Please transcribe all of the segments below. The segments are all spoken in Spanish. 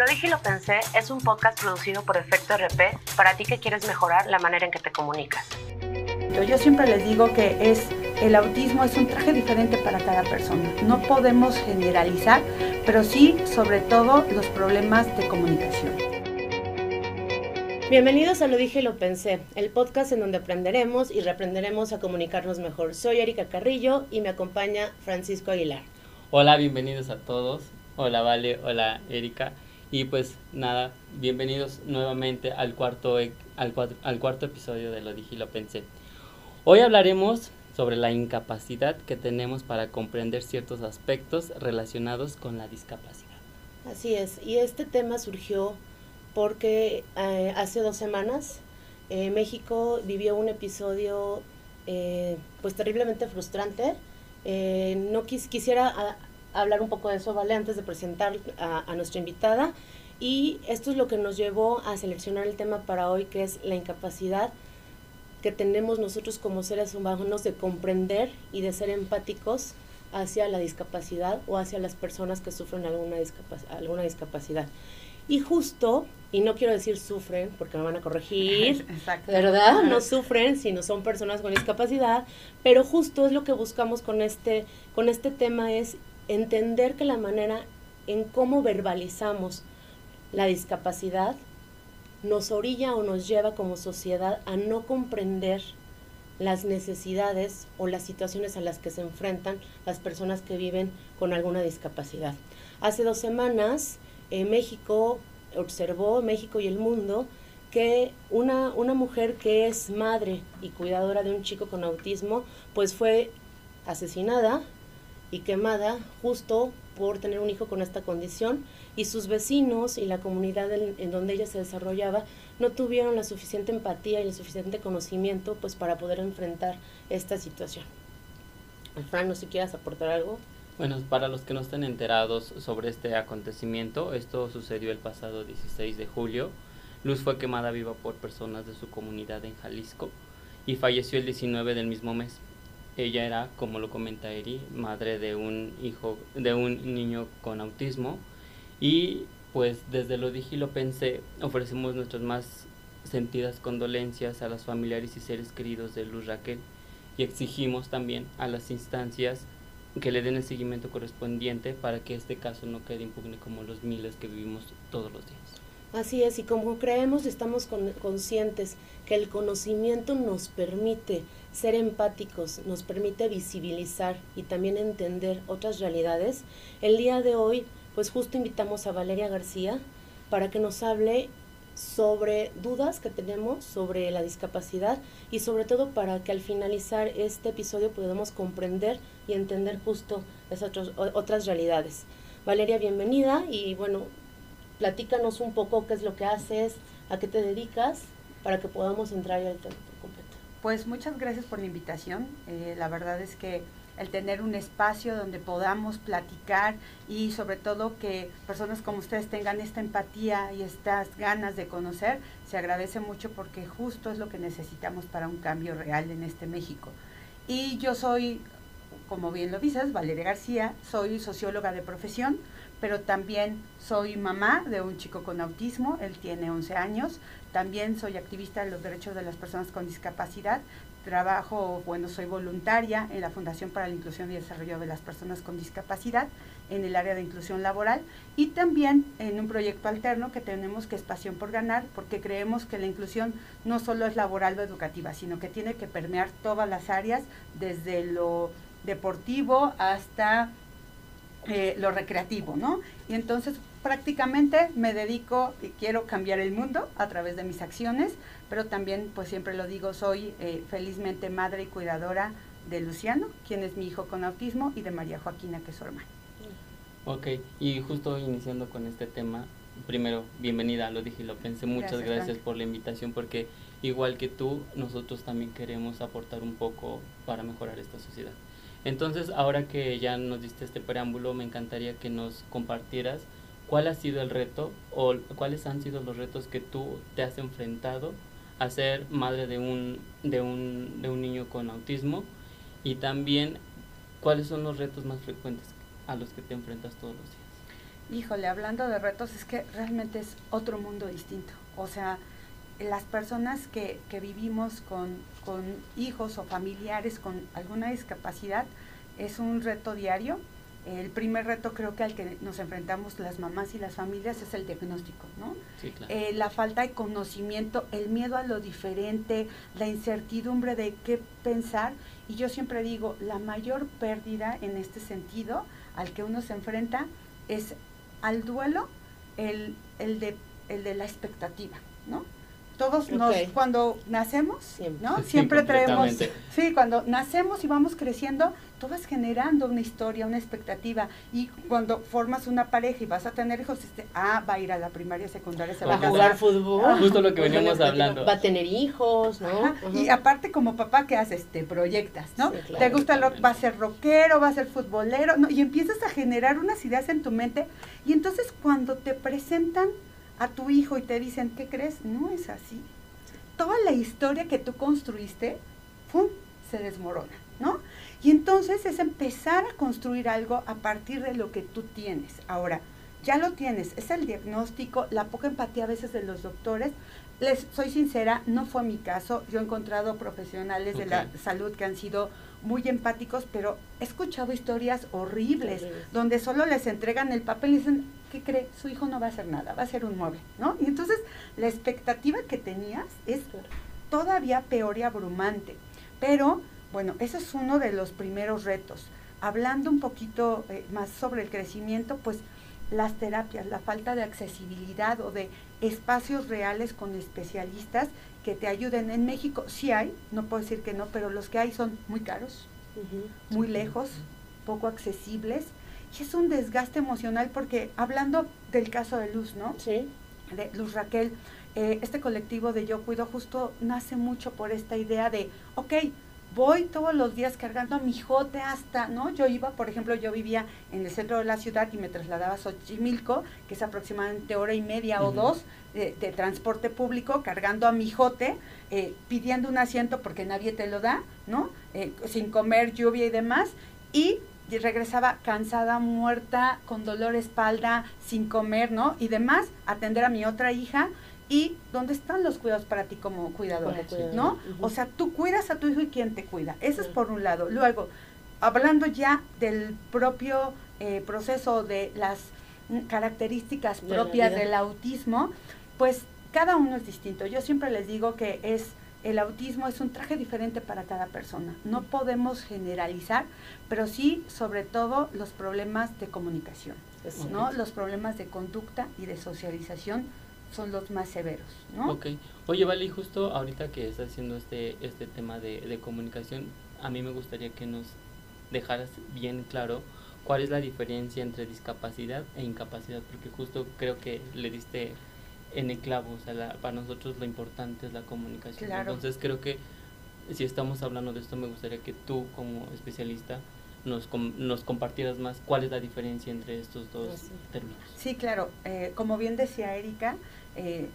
Lo dije y lo pensé es un podcast producido por Efecto RP para ti que quieres mejorar la manera en que te comunicas. Yo siempre les digo que es el autismo es un traje diferente para cada persona. No podemos generalizar, pero sí sobre todo los problemas de comunicación. Bienvenidos a Lo dije y lo pensé, el podcast en donde aprenderemos y reaprenderemos a comunicarnos mejor. Soy Erika Carrillo y me acompaña Francisco Aguilar. Hola, bienvenidos a todos. Hola, Vale, hola, Erika. Y pues nada, bienvenidos nuevamente al cuarto, e, al, al cuarto episodio de Lo dije y lo pensé. Hoy hablaremos sobre la incapacidad que tenemos para comprender ciertos aspectos relacionados con la discapacidad. Así es, y este tema surgió porque eh, hace dos semanas eh, México vivió un episodio eh, pues terriblemente frustrante. no quisiera hablar un poco de eso, ¿vale? Antes de presentar a, a nuestra invitada. Y esto es lo que nos llevó a seleccionar el tema para hoy, que es la incapacidad que tenemos nosotros como seres humanos de comprender y de ser empáticos hacia la discapacidad o hacia las personas que sufren alguna, alguna discapacidad. Y justo, y no quiero decir sufren, porque me van a corregir, ¿verdad? No sufren, sino son personas con discapacidad, pero justo es lo que buscamos con este, con este tema, es entender que la manera en cómo verbalizamos la discapacidad nos orilla o nos lleva como sociedad a no comprender las necesidades o las situaciones a las que se enfrentan las personas que viven con alguna discapacidad. Hace dos semanas eh, México observó, México y el mundo, que una, una mujer que es madre y cuidadora de un chico con autismo, pues fue asesinada y quemada justo por tener un hijo con esta condición y sus vecinos y la comunidad en, donde ella se desarrollaba no tuvieron la suficiente empatía y el suficiente conocimiento pues para poder enfrentar esta situación. Fran, no si quieras aportar algo. Bueno, para los que no estén enterados sobre este acontecimiento, esto sucedió el pasado 16 de julio. Luz fue quemada viva por personas de su comunidad en Jalisco y falleció el 19 del mismo mes. Ella era, como lo comenta Eri, madre de un hijo, de un niño con autismo y pues desde lo dije y lo pensé, ofrecemos nuestras más sentidas condolencias a los familiares y seres queridos de Luz Raquel y exigimos también a las instancias que le den el seguimiento correspondiente para que este caso no quede impugne como los miles que vivimos todos los días. Así es, y como creemos, estamos conscientes que el conocimiento nos permite ser empáticos, nos permite visibilizar y también entender otras realidades. El día de hoy pues justo invitamos a Valeria García para que nos hable sobre dudas que tenemos sobre la discapacidad y sobre todo para que al finalizar este episodio podamos comprender y entender justo esas otras realidades. Valeria, bienvenida y bueno, platícanos un poco qué es lo que haces, a qué te dedicas, para que podamos entrar ya al tema completo. Pues muchas gracias por la invitación. Eh, la verdad es que el tener un espacio donde podamos platicar y sobre todo que personas como ustedes tengan esta empatía y estas ganas de conocer, se agradece mucho porque justo es lo que necesitamos para un cambio real en este México. Y yo soy, como bien lo dices, Valeria García, soy socióloga de profesión, pero también soy mamá de un chico con autismo, él tiene 11 años, también soy activista de los derechos de las personas con discapacidad, trabajo, bueno, soy voluntaria en la Fundación para la Inclusión y Desarrollo de las Personas con Discapacidad en el área de inclusión laboral y también en un proyecto alterno que tenemos que es Pasión por Ganar, porque creemos que la inclusión no solo es laboral o educativa, sino que tiene que permear todas las áreas, desde lo deportivo hasta eh, lo recreativo, ¿no? Y entonces prácticamente me dedico y quiero cambiar el mundo a través de mis acciones, pero también, pues siempre lo digo, soy eh, felizmente madre y cuidadora de Luciano, quien es mi hijo con autismo, y de María Joaquina, que es su hermana. Ok, y justo iniciando con este tema, primero, bienvenida, lo dije y lo pensé, muchas gracias, por la invitación, porque igual que tú, nosotros también queremos aportar un poco para mejorar esta sociedad. Entonces, ahora que ya nos diste este preámbulo, me encantaría que nos compartieras cuál ha sido el reto o cuáles han sido los retos que tú te has enfrentado a ser madre de un, de un, de un niño con autismo y también cuáles son los retos más frecuentes a los que te enfrentas todos los días. Híjole, hablando de retos, es que realmente es otro mundo distinto. O sea, las personas que, que vivimos con, con hijos o familiares con alguna discapacidad es un reto diario el primer reto creo que al que nos enfrentamos las mamás y las familias es el diagnóstico, ¿no? Sí, claro. Eh, la falta de conocimiento, el miedo a lo diferente, la incertidumbre de qué pensar. Y yo siempre digo, la mayor pérdida en este sentido al que uno se enfrenta es al duelo, el, el, de, el de la expectativa, ¿no? Todos nos, cuando nacemos, Siempre. ¿no? Siempre traemos, sí, cuando nacemos y vamos creciendo, tú vas generando una historia, una expectativa, y cuando formas una pareja y vas a tener hijos, este, ah, va a ir a la primaria, secundaria, se va, a jugar fútbol. Ah, Justo lo que veníamos hablando. Va a tener hijos, ¿no? Y aparte como papá, ¿qué haces? Te proyectas, ¿no? Te gusta lo, va a ser rockero, va a ser futbolero, ¿no? Y empiezas a generar unas ideas en tu mente, y entonces cuando te presentan a tu hijo y te dicen, ¿qué crees? No es así. Toda la historia que tú construiste, ¡pum!, se desmorona, ¿no? Y entonces es empezar a construir algo a partir de lo que tú tienes. Ahora, ya lo tienes, es el diagnóstico, la poca empatía a veces de los doctores. Les soy sincera, no fue mi caso. Yo he encontrado profesionales de la salud que han sido muy empáticos, pero he escuchado historias horribles, donde solo les entregan el papel y dicen, ¿qué cree? Su hijo no va a hacer nada, va a ser un mueble, ¿no? Y entonces la expectativa que tenías es todavía peor y abrumante. Pero, bueno, ese es uno de los primeros retos. Hablando un poquito eh, más sobre el crecimiento, pues las terapias, la falta de accesibilidad o de espacios reales con especialistas que te ayuden. En México sí hay, no puedo decir que no, pero los que hay son muy caros, muy lejos, poco accesibles y es un desgaste emocional porque hablando del caso de Luz, ¿no? Sí. De Luz Raquel, eh, este colectivo de Yo Cuido justo nace mucho por esta idea de, ok, voy todos los días cargando a mi jote hasta, ¿no? Yo iba, por ejemplo, yo vivía en el centro de la ciudad y me trasladaba a Xochimilco, que es aproximadamente hora y media o dos de, transporte público, cargando a mi jote, eh, pidiendo un asiento porque nadie te lo da, ¿no? Eh, sin comer, lluvia y demás, y y regresaba cansada, muerta, con dolor de espalda, sin comer, ¿no? Y demás, atender a mi otra hija. ¿Y dónde están los cuidados para ti como cuidadora? ¿No? O sea, tú cuidas a tu hijo y quién te cuida. Eso es por un lado. Luego, hablando ya del propio eh, proceso de las características propias del autismo, pues cada uno es distinto. Yo siempre les digo que es el autismo es un traje diferente para cada persona. No podemos generalizar, pero sí, sobre todo, los problemas de comunicación, ¿no? Los problemas de conducta y de socialización son los más severos, ¿no? Ok. Oye, Vale, justo ahorita que estás haciendo este, este tema de, de comunicación, a mí me gustaría que nos dejaras bien claro cuál es la diferencia entre discapacidad e incapacidad, porque justo creo que le diste en el clavo, o sea, para nosotros lo importante es la comunicación. Entonces creo que si estamos hablando de esto, me gustaría que tú como especialista nos, nos compartieras más cuál es la diferencia entre estos dos términos. Sí, claro. Eh, como bien decía Erika, eh,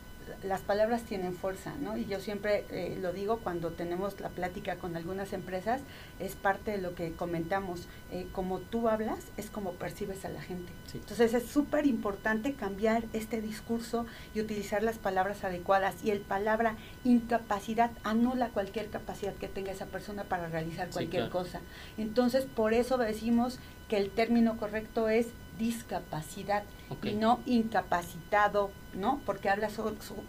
las palabras tienen fuerza, ¿no? Y yo siempre eh, lo digo cuando tenemos la plática con algunas empresas, es parte de lo que comentamos. Eh, como tú hablas, es como percibes a la gente. Entonces es súper importante cambiar este discurso y utilizar las palabras adecuadas. Y el palabra incapacidad anula cualquier capacidad que tenga esa persona para realizar cualquier cosa. Entonces, por eso decimos que el término correcto es discapacidad y no incapacitado, ¿no? Porque habla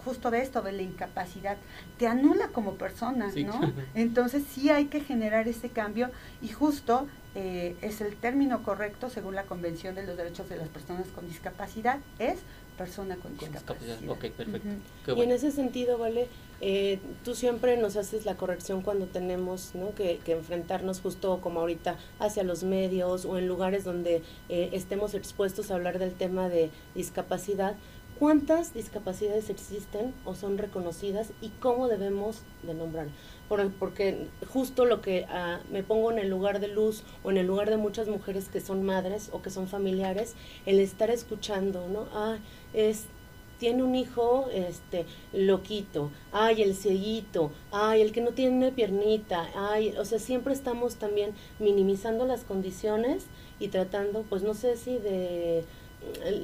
justo de esto, de la incapacidad. Te anula como persona, ¿no? Entonces sí hay que generar ese cambio y justo eh, es el término correcto según la Convención de los Derechos de las Personas con Discapacidad, es persona con, discapacidad. perfecto. Y en ese sentido, ¿vale? Eh, tú siempre nos haces la corrección cuando tenemos ¿no? que, enfrentarnos justo como ahorita hacia los medios o en lugares donde eh, estemos expuestos a hablar del tema de discapacidad. ¿Cuántas discapacidades existen o son reconocidas y cómo debemos de nombrar? porque justo lo que ah, me pongo en el lugar de luz o en el lugar de muchas mujeres que son madres o que son familiares, el estar escuchando, ¿no? Ah, es tiene un hijo este loquito, ay el cieguito, ay el que no tiene piernita, ay, o sea, siempre estamos también minimizando las condiciones y tratando, pues no sé si de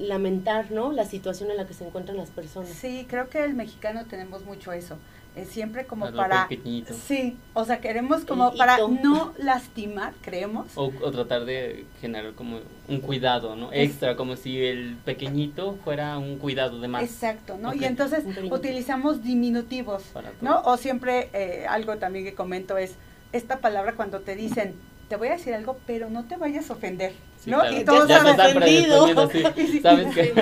lamentar, ¿no? La situación en la que se encuentran las personas. Sí, creo que el mexicano tenemos mucho eso. Es siempre como para... Sí, o sea, queremos como para no lastimar, creemos. O, tratar de generar como un cuidado, ¿no? Extra, como si el pequeñito fuera un cuidado de más. Exacto, ¿no? Y entonces utilizamos diminutivos, ¿no? O siempre eh, algo también que comento es esta palabra cuando te dicen te voy a decir algo, pero no te vayas a ofender. ¿no? Y todos ya ofendido. sabes que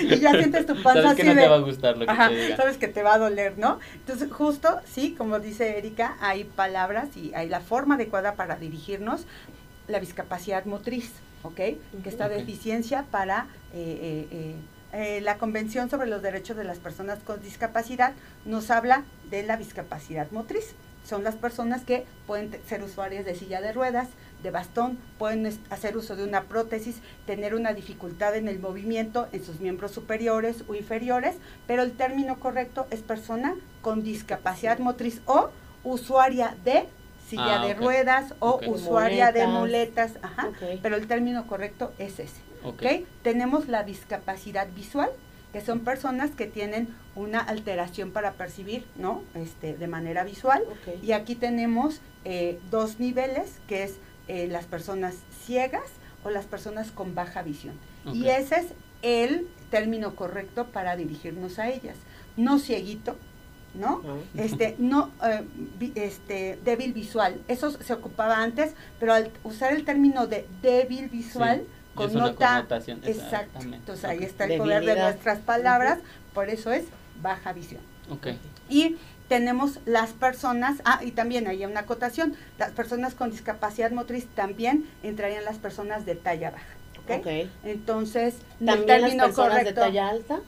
y ya sientes tu panza sabes que no te va a gustar lo que te diga. sabes que te va a doler, ¿no? Entonces, justo, sí, como dice Erika, hay palabras y hay la forma adecuada para dirigirnos. La discapacidad motriz, ¿ok? Que esta deficiencia para eh, eh, eh, la Convención sobre los Derechos de las Personas con Discapacidad nos habla de la discapacidad motriz son las personas que pueden ser usuarias de silla de ruedas, de bastón, pueden hacer uso de una prótesis, tener una dificultad en el movimiento en sus miembros superiores o inferiores, pero el término correcto es persona con discapacidad motriz o usuaria de silla ah, de ruedas o usuaria de muletas, ajá, pero el término correcto es ese. Okay. Tenemos la discapacidad visual, que son personas que tienen una alteración para percibir, ¿no? Este, de manera visual. Y aquí tenemos eh, dos niveles, que es eh, las personas ciegas o las personas con baja visión. Y ese es el término correcto para dirigirnos a ellas. No cieguito, ¿no? Ah. Este, no, eh, este, débil visual. Eso se ocupaba antes, pero al usar el término de débil visual, connota, exacto. Entonces ahí está el poder de nuestras palabras, por eso es baja visión. Okay. Y tenemos las personas, ah, y también hay una acotación, las personas con discapacidad motriz también entrarían las personas de talla baja. ¿okay? Entonces, ¿también las personas de talla alta?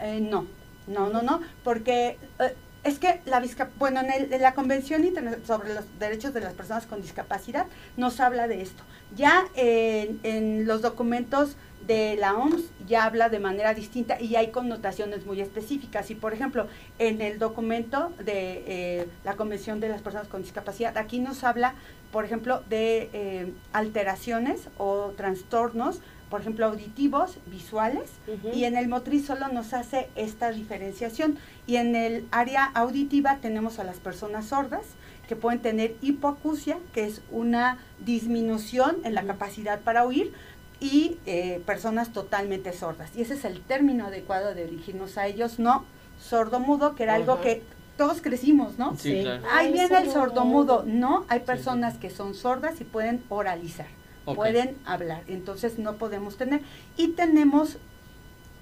Eh, no, no, no, no, porque eh, es que la bueno, en, la Convención sobre los Derechos de las Personas con Discapacidad nos habla de esto. Ya en los documentos de la OMS ya habla de manera distinta y hay connotaciones muy específicas. Y por ejemplo, en el documento de eh, la Convención de las Personas con Discapacidad, aquí nos habla, por ejemplo, de eh, alteraciones o trastornos, por ejemplo, auditivos, visuales, y en el motriz solo nos hace esta diferenciación. Y en el área auditiva tenemos a las personas sordas, que pueden tener hipoacusia, que es una disminución en la capacidad para oír, y eh, personas totalmente sordas. Y ese es el término adecuado de dirigirnos a ellos, no sordo-mudo, que era algo que todos crecimos, ¿no? Sí, Ahí viene el sordo-mudo. No, hay personas que son sordas y pueden oralizar, pueden hablar. Entonces no podemos tener. Y tenemos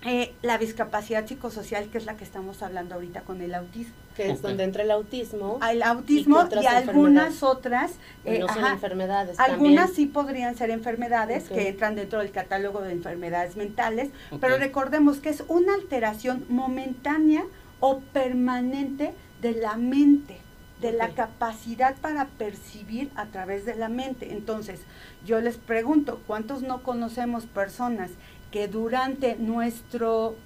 eh, la discapacidad psicosocial, que es la que estamos hablando ahorita con el autismo. Que es donde entra el autismo. El autismo y, algunas otras. Eh, no son enfermedades. Algunas sí podrían ser enfermedades que entran dentro del catálogo de enfermedades mentales, pero recordemos que es una alteración momentánea o permanente de la mente de la capacidad para percibir a través de la mente. Entonces, yo les pregunto, ¿cuántos no conocemos personas que durante nuestro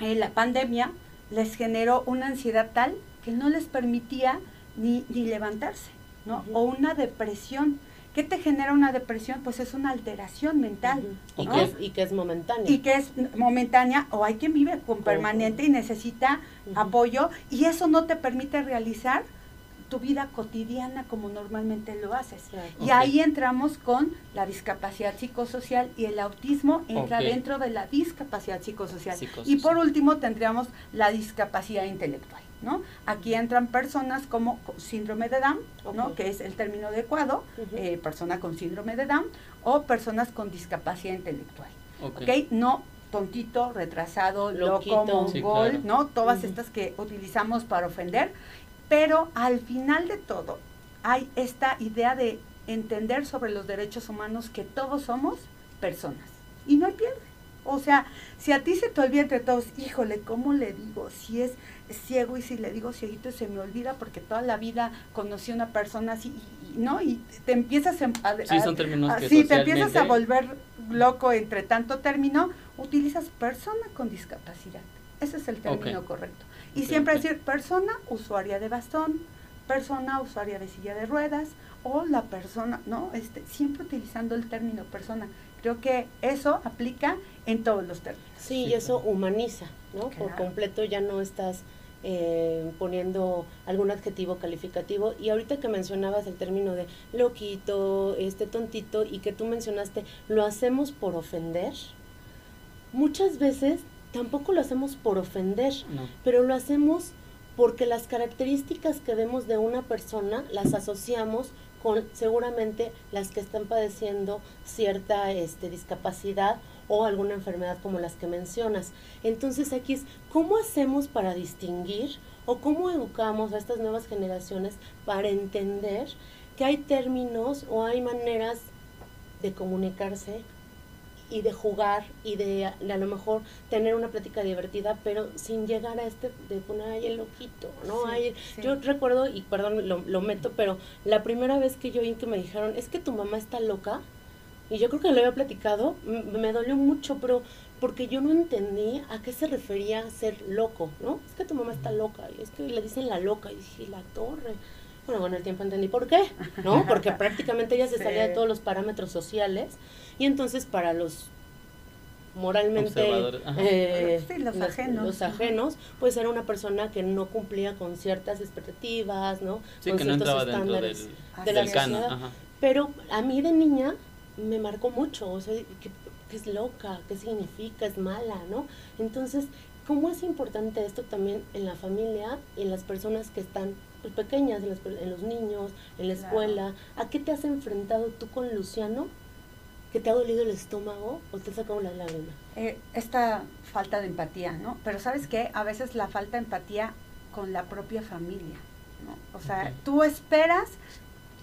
eh, la pandemia les generó una ansiedad tal que no les permitía ni, ni levantarse, ¿no? O una depresión. ¿Qué te genera una depresión? Pues es una alteración mental. y, que es, y, que es, momentánea. Y que es momentánea, o hay quien vive con permanente y necesita apoyo, y eso no te permite realizar tu vida cotidiana como normalmente lo haces. Y ahí entramos con la discapacidad psicosocial y el autismo entra dentro de la discapacidad psicosocial. Y por último tendríamos la discapacidad intelectual. ¿no? Aquí entran personas como síndrome de Down, ¿no? que es el término adecuado, eh, persona con síndrome de Down, o personas con discapacidad intelectual. Okay. No tontito, retrasado, loco, mongol, ¿no? Todas estas que utilizamos para ofender pero al final de todo, hay esta idea de entender sobre los derechos humanos que todos somos personas. Y no hay pierde. O sea, si a ti se te olvida entre todos, híjole, ¿cómo le digo? Si es ciego y si le digo cieguito se me olvida porque toda la vida conocí a una persona así, ¿no? Y te empiezas a, sí, son términos que sí, te empiezas a volver loco entre tanto término, utilizas persona con discapacidad. Ese es el término correcto. Y siempre decir persona usuaria de bastón, persona usuaria de silla de ruedas o la persona, ¿no? Este, siempre utilizando el término persona. Creo que eso aplica en todos los términos. Sí, y eso humaniza, ¿no? Por completo ya no estás eh, poniendo algún adjetivo calificativo. Y ahorita que mencionabas el término de loquito, este tontito, y que tú mencionaste, lo hacemos por ofender, muchas veces tampoco lo hacemos por ofender, No. pero lo hacemos porque las características que vemos de una persona las asociamos con seguramente las que están padeciendo cierta este, discapacidad o alguna enfermedad como las que mencionas. Entonces aquí es, ¿cómo hacemos para distinguir o cómo educamos a estas nuevas generaciones para entender que hay términos o hay maneras de comunicarse y de jugar y de, de a lo mejor tener una plática divertida, pero sin llegar a este de poner ahí el loquito, ¿no? Sí, Ay, sí. Yo recuerdo, y perdón, lo, lo meto, pero la primera vez que yo oí que me dijeron, es que tu mamá está loca, y yo creo que lo había platicado, me dolió mucho, pero porque yo no entendí a qué se refería ser loco, ¿no? Es que tu mamá está loca, y es que le dicen la loca, y dije, la torre. Bueno, con el tiempo entendí por qué, ¿no? Porque prácticamente ella se salía de todos los parámetros sociales, y entonces para los moralmente eh, Sí, los ajenos. los ajenos, pues era una persona que no cumplía con ciertas expectativas, ¿no? Sí, con que no ciertos del, estándares de del la sociedad. Ajá. Pero a mí de niña me marcó mucho, o sea, que, que es loca, qué significa, es mala, ¿no? Entonces, ¿cómo es importante esto también en la familia y en las personas que están pues, pequeñas, en, las en los niños, en la Claro. escuela? ¿A qué te has enfrentado tú con Luciano? ¿Que te ha dolido el estómago o te ha sacado la lágrima? Eh, esta falta de empatía, ¿no? Pero sabes qué, a veces la falta de empatía con la propia familia, ¿no? O sea, tú esperas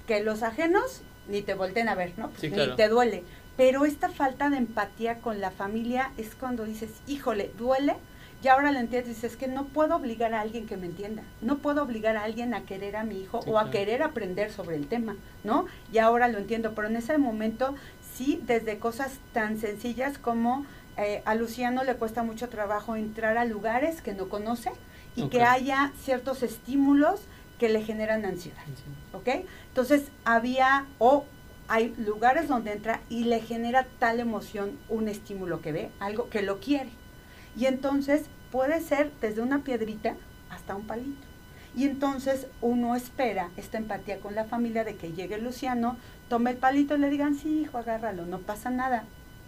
que los ajenos ni te volteen a ver, ¿no? Pues Sí, ni claro. te duele. Pero esta falta de empatía con la familia es cuando dices, híjole, duele. Y ahora lo entiendes, dices, es que no puedo obligar a alguien que me entienda, no puedo obligar a alguien a querer a mi hijo Sí, o a claro. querer aprender sobre el tema, ¿no? Y ahora lo entiendo, pero en ese momento sí, desde cosas tan sencillas como eh, a Luciano le cuesta mucho trabajo entrar a lugares que no conoce y que haya ciertos estímulos que le generan ansiedad. ¿ok? Entonces había o hay lugares donde entra y le genera tal emoción un estímulo que ve, algo que lo quiere. Y entonces puede ser desde una piedrita hasta un palito. Y entonces uno espera esta empatía con la familia de que llegue Luciano, tome el palito y le digan, sí, hijo, agárralo, no pasa nada.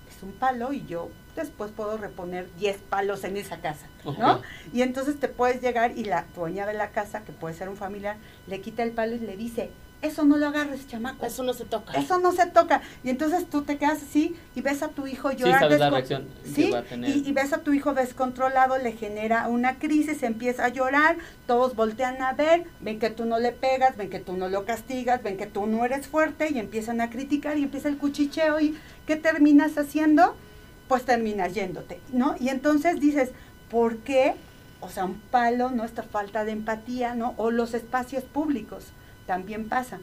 Es un palo y yo después puedo reponer 10 palos en esa casa, ¿no? Y entonces te puedes llegar y la dueña de la casa, que puede ser un familiar, le quita el palo y le dice, eso no lo agarres, chamaco. Eso no se toca. Eso no se toca. Y entonces tú te quedas así y ves a tu hijo Sí, llorar. sabes la reacción que Sí, va a tener. y, y ves a tu hijo descontrolado, le genera una crisis, empieza a llorar, todos voltean a ver, ven que tú no le pegas, ven que tú no lo castigas, ven que tú no eres fuerte y empiezan a criticar y empieza el cuchicheo y ¿qué terminas haciendo? Pues terminas yéndote, ¿no? Y entonces dices, ¿por qué? O sea, un palo, ¿no? Esta falta de empatía, ¿no? O los espacios públicos, también pasa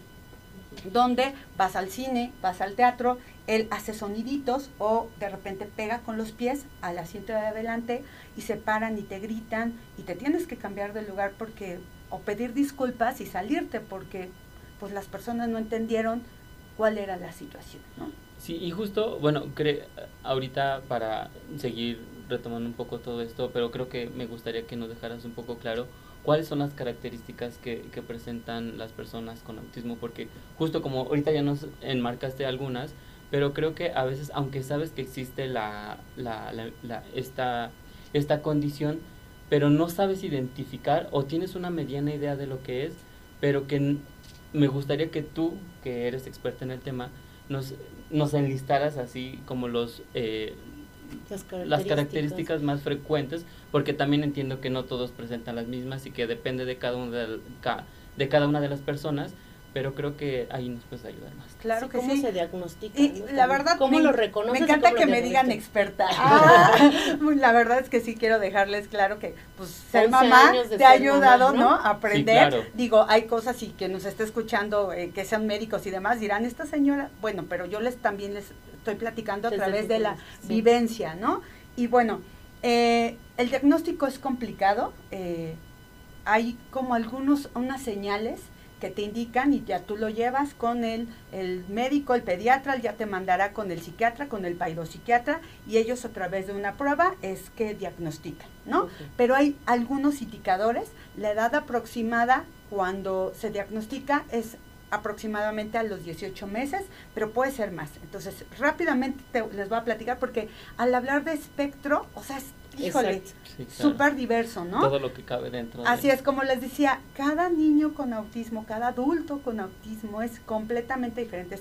donde vas al cine, vas al teatro, él hace soniditos o de repente pega con los pies al asiento de adelante y se paran y te gritan y te tienes que cambiar de lugar porque o pedir disculpas y salirte porque pues las personas no entendieron cuál era la situación, ¿no? Sí, y justo, bueno, cre- ahorita para seguir retomando un poco todo esto, pero creo que me gustaría que nos dejaras un poco claro cuáles son las características que, presentan las personas con autismo, porque justo como ahorita ya nos enmarcaste algunas, pero creo que a veces, aunque sabes que existe la, la, la- esta, esta condición, pero no sabes identificar o tienes una mediana idea de lo que es, pero que me gustaría que tú, que eres experta en el tema, nos, nos enlistaras así como los eh, Las las características. más frecuentes, porque también entiendo que no todos presentan las mismas y que depende de cada una de, de cada una de las personas, pero creo que ahí nos puedes ayudar más. Claro Sí, que ¿Cómo sí. se diagnostica? Y no? la verdad, ¿Cómo me, lo reconoces? me encanta que me digan experta. Ah, la verdad es que sí quiero dejarles claro que pues ser 11 mamá te ha ayudado, mamá, ¿no? ¿no? A aprender. claro. Digo, hay cosas y que nos esté escuchando eh, que sean médicos y demás dirán, esta señora, bueno, pero yo les también les estoy platicando a Desde través de la vivencia, ¿no? Y bueno, eh, el diagnóstico es complicado. eh, hay como algunos, unas señales que te indican y ya tú lo llevas con el, el médico, el pediatra, ya te mandará con el psiquiatra, con el psiquiatra y ellos a través de una prueba es que diagnostican, ¿no? Pero hay algunos indicadores, la edad aproximada cuando se diagnostica es aproximadamente a los 18 meses, pero puede ser más. Entonces, rápidamente les voy a platicar porque al hablar de espectro, o sea, es híjole, súper diverso, ¿no? Todo lo que cabe dentro. Así es, como les decía, cada niño con autismo, cada adulto con autismo es completamente diferente.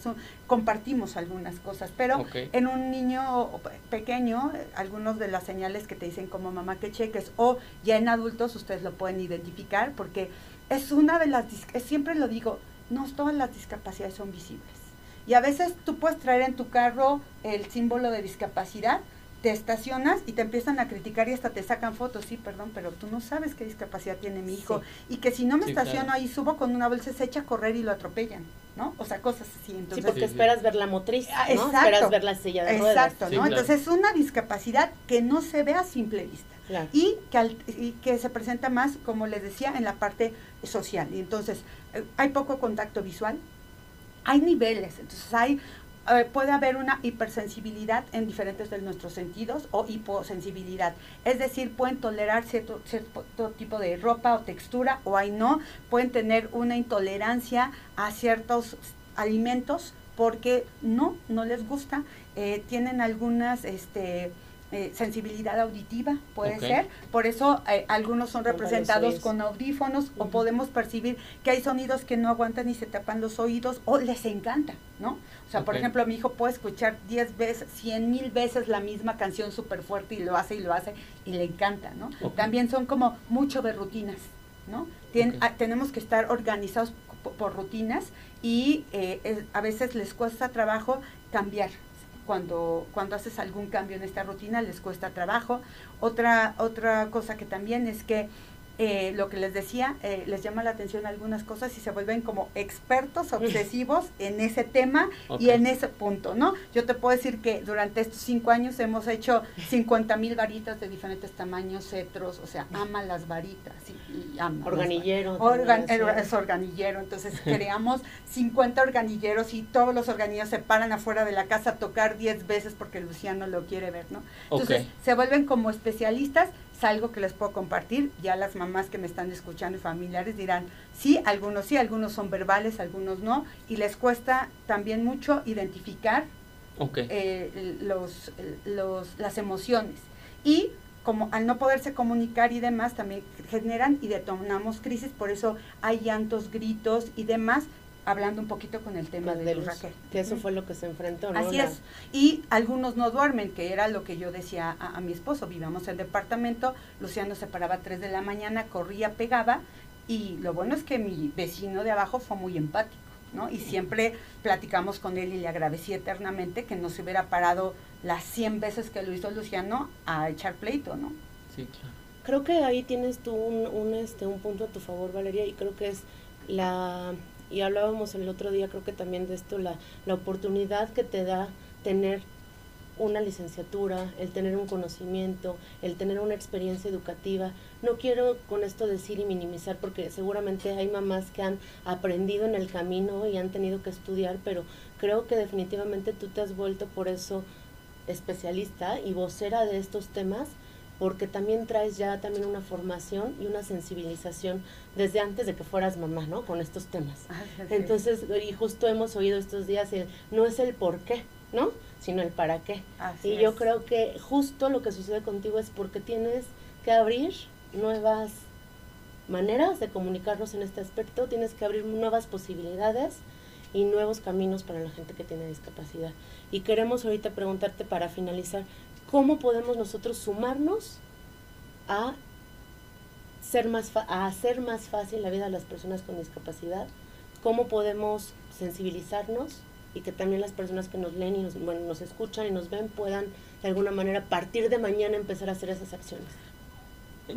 Compartimos algunas cosas, pero en un niño pequeño, algunos de las señales que te dicen como mamá que cheques, o ya en adultos ustedes lo pueden identificar, porque es una de las, siempre lo digo, no todas las discapacidades son visibles. Y a veces tú puedes traer en tu carro el símbolo de discapacidad, te estacionas y te empiezan a criticar y hasta te sacan fotos, sí, perdón, pero tú no sabes qué discapacidad tiene mi hijo. Y que si no me estaciono ahí subo con una bolsa se echa a correr y lo atropellan, ¿no? O sea, cosas así. Entonces, sí, porque esperas ver la motriz, ¿no? Ah, exacto, esperas ver la silla de ruedas. Exacto, ¿no? Entonces es una discapacidad que no se ve a simple vista y, que y que se presenta más, como les decía, en la parte social. Y entonces eh, hay poco contacto visual, hay niveles, entonces hay puede haber una hipersensibilidad en diferentes de nuestros sentidos o hiposensibilidad. Es decir, pueden tolerar cierto, cierto tipo de ropa o textura o hay no. Pueden tener una intolerancia a ciertos alimentos porque no, no les gusta. Eh, tienen algunas, este, eh, sensibilidad auditiva, puede ser. Por eso eh, algunos son representados con audífonos o podemos percibir que hay sonidos que no aguantan y se tapan los oídos o les encanta, ¿no? O sea, por ejemplo, mi hijo puede escuchar 10 veces, 100 mil veces la misma canción súper fuerte y lo hace y lo hace y le encanta, ¿no? También son como mucho de rutinas, ¿no? Ah, tenemos que estar organizados por, rutinas y eh, a veces les cuesta trabajo cambiar, cuando, cuando haces algún cambio en esta rutina les cuesta trabajo. Otra, otra cosa que también es que eh, lo que les decía, eh, les llama la atención algunas cosas y se vuelven como expertos obsesivos en ese tema y en ese punto, ¿no? Yo te puedo decir que durante estos cinco años hemos hecho 50 mil varitas de diferentes tamaños, cetros, o sea, ama las varitas. Y, ama organillero. es organillero, entonces creamos 50 organilleros y todos los organilleros se paran afuera de la casa a tocar 10 veces porque Luciano lo quiere ver, ¿no? Entonces se vuelven como especialistas es algo que les puedo compartir. Ya las mamás que me están escuchando y familiares dirán, sí, algunos sí, algunos son verbales, algunos no, y les cuesta también mucho identificar eh, los, los, las emociones. Y como al no poderse comunicar y demás, también generan y detonamos crisis, por eso hay llantos, gritos y demás, hablando un poquito con el tema de, Raquel. Que eso fue lo que se enfrentó, ¿no? Así es. Y algunos no duermen, que era lo que yo decía a, mi esposo. Vivíamos en el departamento, Luciano se paraba a 3 de la mañana, corría, pegaba. Y lo bueno es que mi vecino de abajo fue muy empático, ¿no? Y siempre platicamos con él y le agradecí eternamente que no se hubiera parado las 100 veces que lo hizo Luciano a echar pleito, ¿no? Sí, claro. Creo que ahí tienes tú un, un, este, un punto a tu favor, Valeria, y creo que es la y hablábamos el otro día creo que también de esto, la, la oportunidad que te da tener una licenciatura, el tener un conocimiento, el tener una experiencia educativa. No quiero con esto decir y minimizar porque seguramente hay mamás que han aprendido en el camino y han tenido que estudiar, pero creo que definitivamente tú te has vuelto por eso especialista y vocera de estos temas porque también traes ya también una formación y una sensibilización desde antes de que fueras mamá, ¿no? Con estos temas. Ah, Entonces, y justo hemos oído estos días, el, no es el por qué, ¿no? Sino el para qué. y yo creo que justo lo que sucede contigo es porque tienes que abrir nuevas maneras de comunicarnos en este aspecto, tienes que abrir nuevas posibilidades y nuevos caminos para la gente que tiene discapacidad. Y queremos ahorita preguntarte para finalizar, ¿cómo podemos nosotros sumarnos a, ser más a hacer más fácil la vida de las personas con discapacidad? ¿Cómo podemos sensibilizarnos y que también las personas que nos leen y nos, bueno, nos escuchan y nos ven puedan de alguna manera a partir de mañana empezar a hacer esas acciones?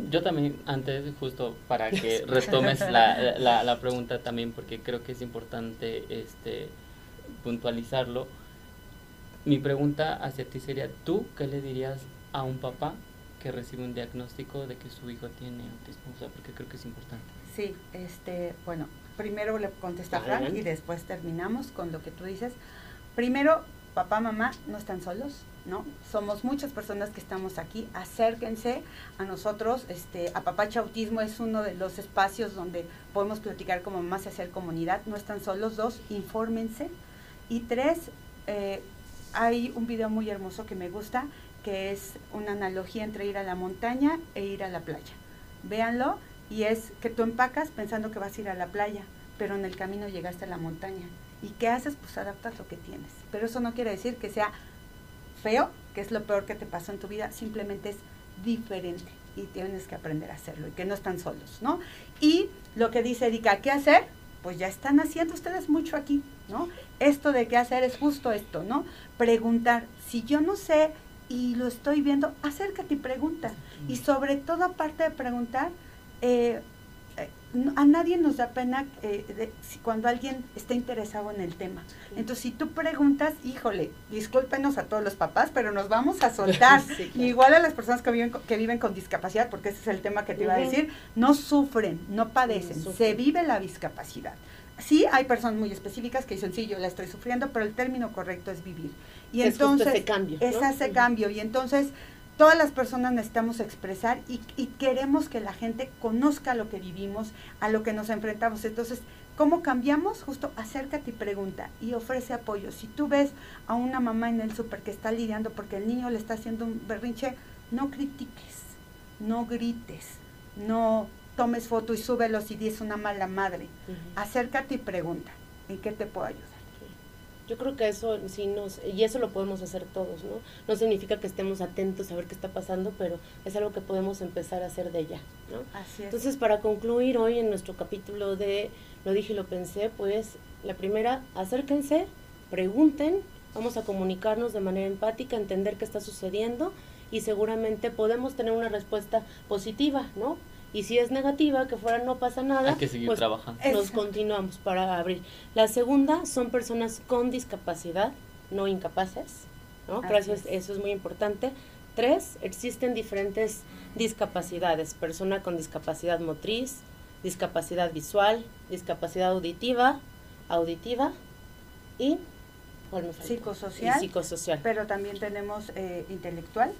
Yo también, antes, justo para que retomes la, la, la, pregunta también, porque creo que es importante este, puntualizarlo, mi pregunta hacia ti sería, ¿tú qué le dirías a un papá que recibe un diagnóstico de que su hijo tiene autismo, o sea, porque creo que es importante. Sí, este, bueno, primero le contesta Frank y después terminamos con lo que tú dices. Primero, papá, mamá no están solos, ¿no? Somos muchas personas que estamos aquí, acérquense a nosotros, este, Apapacha Autismo es uno de los espacios donde podemos platicar como mamás y hacer comunidad, no están solos, dos, infórmense, y tres, eh, hay un video muy hermoso que me gusta, que es una analogía entre ir a la montaña e ir a la playa. Véanlo, y es que tú empacas pensando que vas a ir a la playa, pero en el camino llegaste a la montaña. ¿Y qué haces? Pues adaptas lo que tienes. Pero eso no quiere decir que sea feo, que es lo peor que te pasó en tu vida, simplemente es diferente y tienes que aprender a hacerlo y que no están solos, ¿no? Y lo que dice Erika, ¿qué hacer? Pues ya están haciendo ustedes mucho aquí, ¿no? Esto de qué hacer es justo esto, ¿no? Preguntar, si yo no sé y lo estoy viendo, acércate y pregunta. Y sobre todo, aparte de preguntar, eh, a nadie nos da pena eh, cuando alguien está interesado en el tema. Entonces, si tú preguntas, híjole, discúlpenos a todos los papás, pero nos vamos a soltar. Igual a las personas que viven, que viven con discapacidad, porque ese es el tema que te iba a decir, no sufren, no padecen, se vive la discapacidad. Sí, hay personas muy específicas que dicen, sí, yo la estoy sufriendo, pero el término correcto es vivir. Y entonces, ese cambio. Es ese cambio. Y entonces, todas las personas necesitamos expresar y, queremos que la gente conozca lo que vivimos, a lo que nos enfrentamos. Entonces, ¿cómo cambiamos? Justo acércate y pregunta y ofrece apoyo. Si tú ves a una mamá en el súper que está lidiando porque el niño le está haciendo un berrinche, no critiques, no grites, no tomes foto y súbelo si dices una mala madre. Acércate y pregunta, ¿en qué te puedo ayudar? Yo creo que eso sí nos, y eso lo podemos hacer todos, ¿no? No significa que estemos atentos a ver qué está pasando, pero es algo que podemos empezar a hacer de ella, ¿no? Así es. Entonces, para concluir hoy en nuestro capítulo de Lo dije y lo pensé, pues la primera, acérquense, pregunten, vamos a comunicarnos de manera empática, entender qué está sucediendo y seguramente podemos tener una respuesta positiva, ¿no? Y si es negativa, que fuera no pasa nada, Hay que seguir pues trabajando. nos continuamos para abrir. La segunda son personas con discapacidad, no incapaces, ¿no? eso es, muy importante. Tres, existen diferentes discapacidades, persona con discapacidad motriz, discapacidad visual, discapacidad auditiva, auditiva y psicosocial, psicosocial. Pero también tenemos eh, intelectual.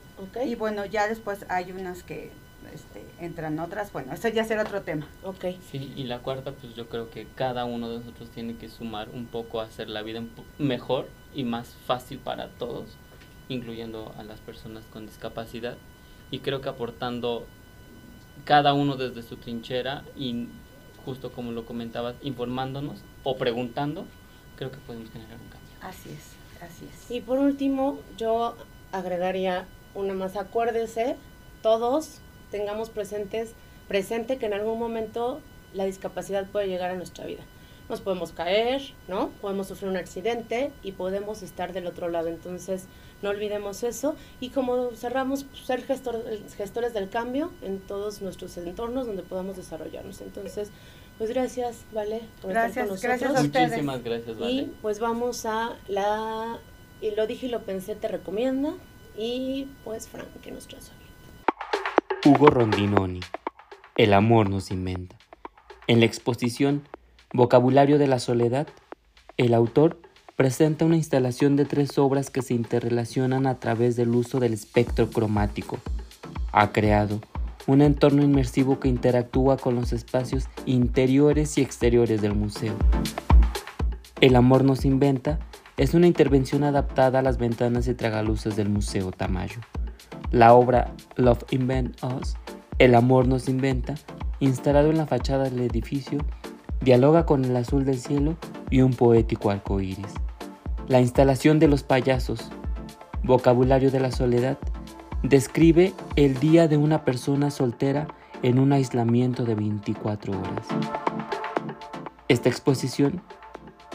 Y bueno, ya después hay unas que este, entran otras, bueno, eso ya será otro tema. Ok. Sí, y la cuarta, pues yo creo que cada uno de nosotros tiene que sumar un poco a hacer la vida mejor y más fácil para todos, incluyendo a las personas con discapacidad. Y creo que aportando cada uno desde su trinchera y justo como lo comentabas, informándonos o preguntando, creo que podemos generar un cambio. Así es, así es. Y por último, yo agregaría una más, acuérdese, todos tengamos presentes, presente que en algún momento la discapacidad puede llegar a nuestra vida. Nos podemos caer, ¿no? Podemos sufrir un accidente y podemos estar del otro lado. Entonces, no olvidemos eso. Y como cerramos, pues, ser gestores del cambio en todos nuestros entornos donde podamos desarrollarnos. Entonces, pues gracias, Vale, por estar con nosotros. Gracias a ustedes. Muchísimas gracias, Vale. Y pues vamos a la... Y lo dije y lo pensé, te recomienda. Y pues, Frank, que nos trae Hugo Rondinoni. El amor nos inventa. En la exposición Vocabulario de la Soledad, el autor presenta una instalación de tres obras que se interrelacionan a través del uso del espectro cromático. Ha creado un entorno inmersivo que interactúa con los espacios interiores y exteriores del museo. El amor nos inventa es una intervención adaptada a las ventanas y tragaluces del Museo Tamayo. La obra Love Invent Us, El amor nos inventa, instalado en la fachada del edificio, dialoga con el azul del cielo y un poético arco iris. La instalación de los payasos, vocabulario de la soledad, describe el día de una persona soltera en un aislamiento de 24 horas. Esta exposición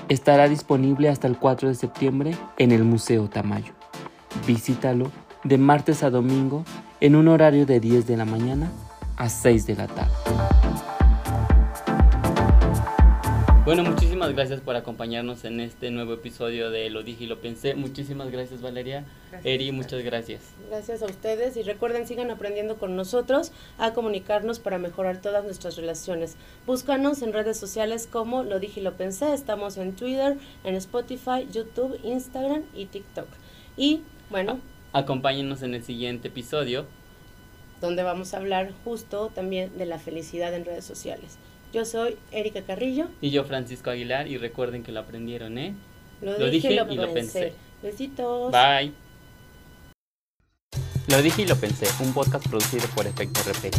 estará disponible hasta el 4 de septiembre en el Museo Tamayo. Visítalo de martes a domingo en un horario de 10 de la mañana a 6 de la tarde. Bueno, muchísimas gracias por acompañarnos en este nuevo episodio de Lo dije y lo pensé. Muchísimas gracias Valeria. Gracias. Eri, muchas gracias. Gracias a ustedes y recuerden sigan aprendiendo con nosotros a comunicarnos para mejorar todas nuestras relaciones. Búscanos en redes sociales como Lo dije y lo pensé. Estamos en Twitter, en Spotify, YouTube, Instagram y TikTok. Y bueno, Acompáñenos en el siguiente episodio. donde vamos a hablar justo también de la felicidad en redes sociales. Yo soy Erika Carrillo. Y yo, Francisco Aguilar, y recuerden que lo aprendieron, ¿eh? Lo, Lo dije, dije y lo, y lo pensé. pensé. Besitos. Bye. Lo dije y lo pensé, un podcast producido por Efecto RP.